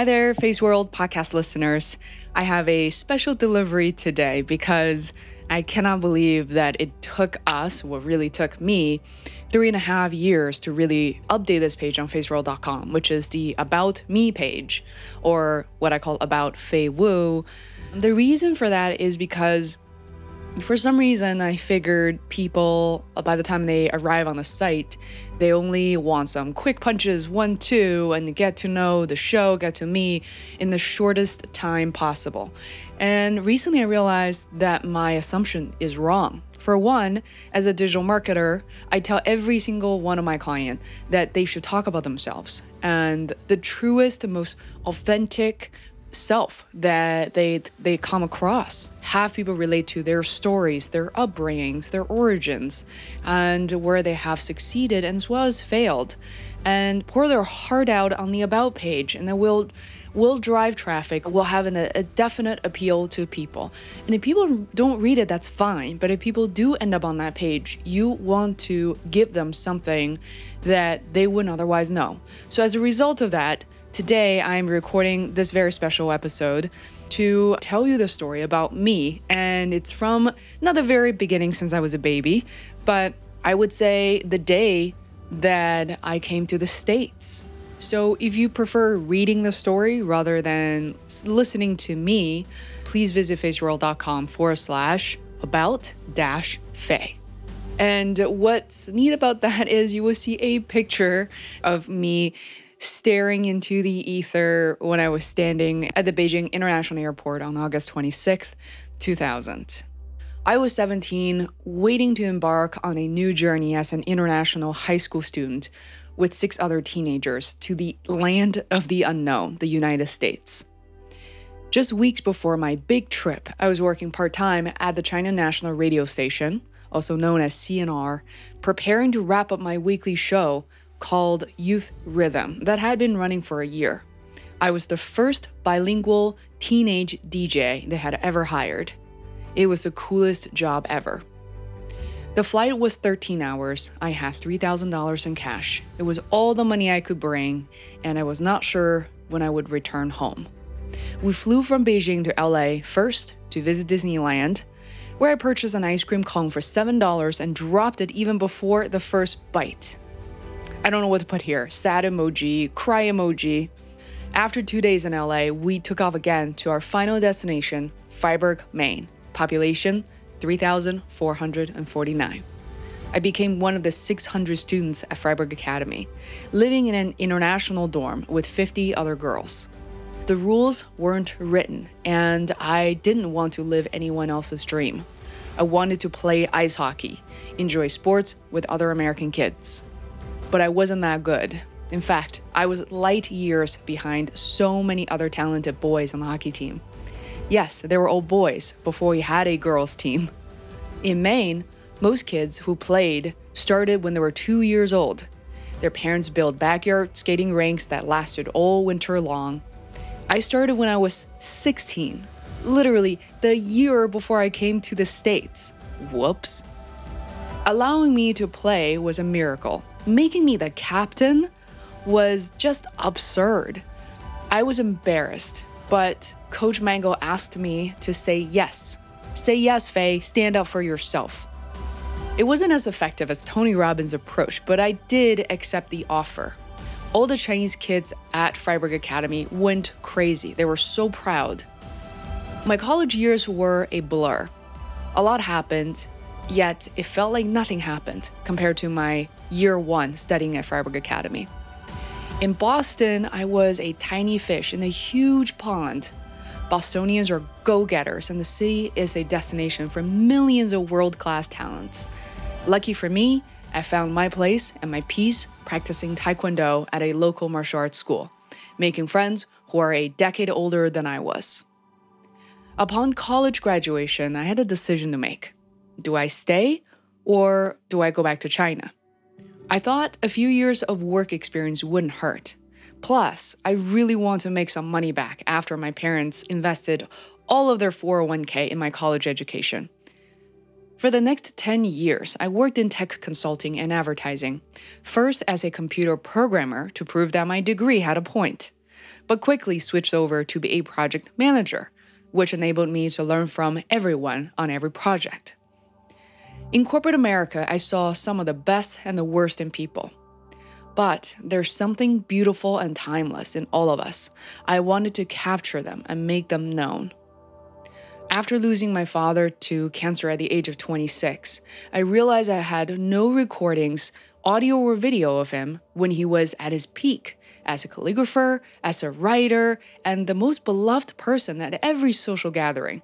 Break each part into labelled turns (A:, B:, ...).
A: Hi there, Face World podcast listeners. I have a special delivery today because I cannot believe that it took us, what really took me, three and a half years to really update this page on faceworld.com, which is the About Me page, or what I call About Fei Wu. The reason for that is because for some reason, I figured people, uh, by the time they arrive on the site, they only want some quick punches, one, two, and get to know the show, get to me in the shortest time possible. And recently I realized that my assumption is wrong. For one, as a digital marketer, I tell every single one of my clients that they should talk about themselves. And the truest, most authentic, self that they they come across. Have people relate to their stories their upbringings their origins and where they have succeeded as well as failed. And pour their heart out on the about page and then will will drive traffic. Will have an, a definite appeal to people. And if people don't read it that's fine. But if people do end up on that page you want to give them something that they wouldn't otherwise know. So as a result of that Today, I'm recording this very special episode to tell you the story about me. And it's from not the very beginning since I was a baby, but I would say the day that I came to the States. So if you prefer reading the story rather than listening to me, please visit faceworld.com forward slash about dash Fei. And what's neat about that is you will see a picture of me staring into the ether when I was standing at the Beijing International Airport on August 26th, 2000. I was 17, waiting to embark on a new journey as an international high school student with six other teenagers to the land of the unknown, the United States. Just weeks before my big trip, I was working part time at the China National Radio Station, also known as CNR, preparing to wrap up my weekly show called Youth Rhythm that had been running for a year. I was the first bilingual teenage DJ they had ever hired. It was the coolest job ever. The flight was 13 hours. I had $3,000 in cash. It was all the money I could bring, and I was not sure when I would return home. We flew from Beijing to LA first to visit Disneyland, where I purchased an ice cream cone for $7 and dropped it even before the first bite. I don't know what to put here sad emoji, cry emoji. After two days in LA, we took off again to our final destination, Fryeburg, Maine. Population 3,449. I became one of the 600 students at Fryeburg Academy, living in an international dorm with 50 other girls. The rules weren't written, and I didn't want to live anyone else's dream. I wanted to play ice hockey, enjoy sports with other American kids but I wasn't that good. In fact, I was light years behind so many other talented boys on the hockey team. Yes, they were all boys before we had a girls' team. In Maine, most kids who played started when they were two years old. Their parents built backyard skating rinks that lasted all winter long. I started when I was 16, literally the year before I came to the States. Whoops. Allowing me to play was a miracle making me the captain was just absurd. I was embarrassed, but Coach Mango asked me to say yes. Say yes, Fei, stand up for yourself. It wasn't as effective as Tony Robbins' approach, but I did accept the offer. All the Chinese kids at Fryeburg Academy went crazy. They were so proud. My college years were a blur. A lot happened, yet it felt like nothing happened compared to my year one studying at Fryeburg Academy. In Boston, I was a tiny fish in a huge pond. Bostonians are go getters, and the city is a destination for millions of world class talents. Lucky for me, I found my place and my peace practicing Taekwondo at a local martial arts school, making friends who are a decade older than I was. Upon college graduation, I had a decision to make. Do I stay or do I go back to China? I thought a few years of work experience wouldn't hurt. Plus, I really want to make some money back after my parents invested all of their 401k in my college education. For the next 10 years, I worked in tech consulting and advertising, first as a computer programmer to prove that my degree had a point, but quickly switched over to be a project manager, which enabled me to learn from everyone on every project. In corporate America, I saw some of the best and the worst in people. But there's something beautiful and timeless in all of us. I wanted to capture them and make them known. After losing my father to cancer at the age of 26, I realized I had no recordings, audio or video of him when he was at his peak as a calligrapher, as a writer, and the most beloved person at every social gathering.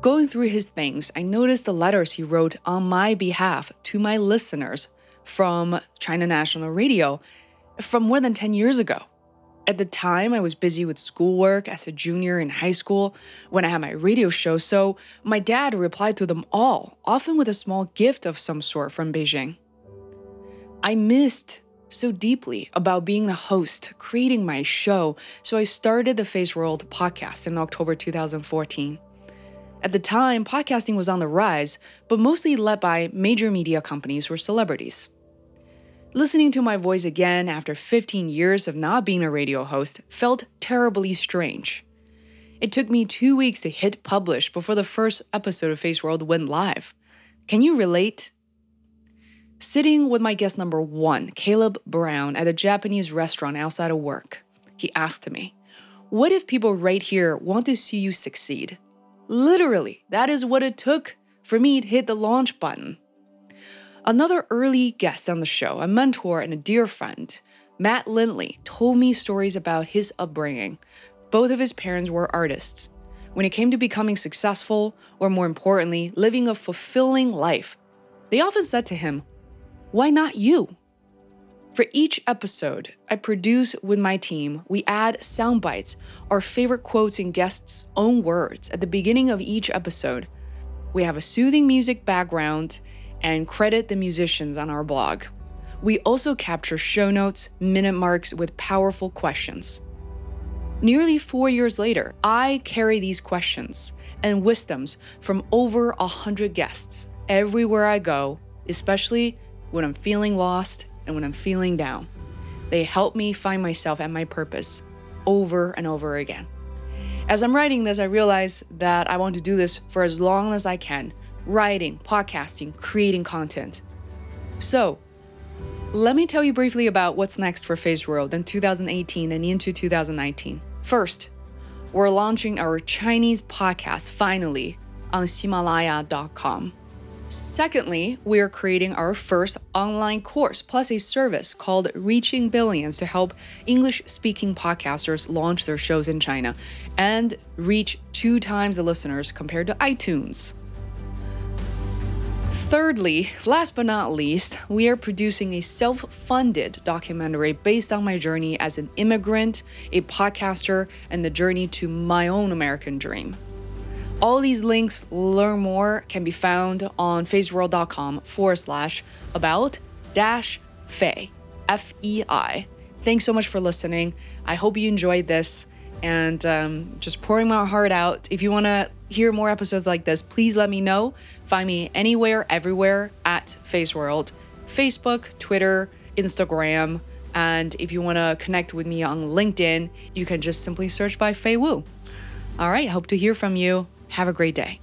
A: Going through his things, I noticed the letters he wrote on my behalf to my listeners from China National Radio from more than 10 years ago. At the time, I was busy with schoolwork as a junior in high school when I had my radio show, so my dad replied to them all, often with a small gift of some sort from Beijing. I missed so deeply about being the host, creating my show, so I started the Face World podcast in October 2014. At the time, podcasting was on the rise, but mostly led by major media companies or celebrities. Listening to my voice again after 15 years of not being a radio host felt terribly strange. It took me two weeks to hit publish before the first episode of Face World went live. Can you relate? Sitting with my guest number one, Caleb Brown, at a Japanese restaurant outside of work, he asked me, What if people right here want to see you succeed? Literally, that is what it took for me to hit the launch button. Another early guest on the show, a mentor and a dear friend, Matt Lindley, told me stories about his upbringing. Both of his parents were artists. When it came to becoming successful, or more importantly, living a fulfilling life, they often said to him, Why not you? For each episode I produce with my team, we add sound bites, our favorite quotes in guests' own words at the beginning of each episode. We have a soothing music background and credit the musicians on our blog. We also capture show notes, minute marks with powerful questions. Nearly four years later, I carry these questions and wisdoms from over a hundred guests everywhere I go, especially when I'm feeling lost and when I'm feeling down. They help me find myself and my purpose over and over again. As I'm writing this, I realize that I want to do this for as long as I can writing, podcasting, creating content. So, let me tell you briefly about what's next for Face World in 2018 and into 2019. First, we're launching our Chinese podcast finally on Himalaya.com. Secondly, we are creating our first online course plus a service called Reaching Billions to help English speaking podcasters launch their shows in China and reach two times the listeners compared to iTunes. Thirdly, last but not least, we are producing a self funded documentary based on my journey as an immigrant, a podcaster, and the journey to my own American dream. All these links, learn more, can be found on faceworld.com forward slash about dash Fei, F E I. Thanks so much for listening. I hope you enjoyed this and um, just pouring my heart out. If you want to hear more episodes like this, please let me know. Find me anywhere, everywhere at Face World Facebook, Twitter, Instagram. And if you want to connect with me on LinkedIn, you can just simply search by Fei Wu. All right, hope to hear from you. Have a great day.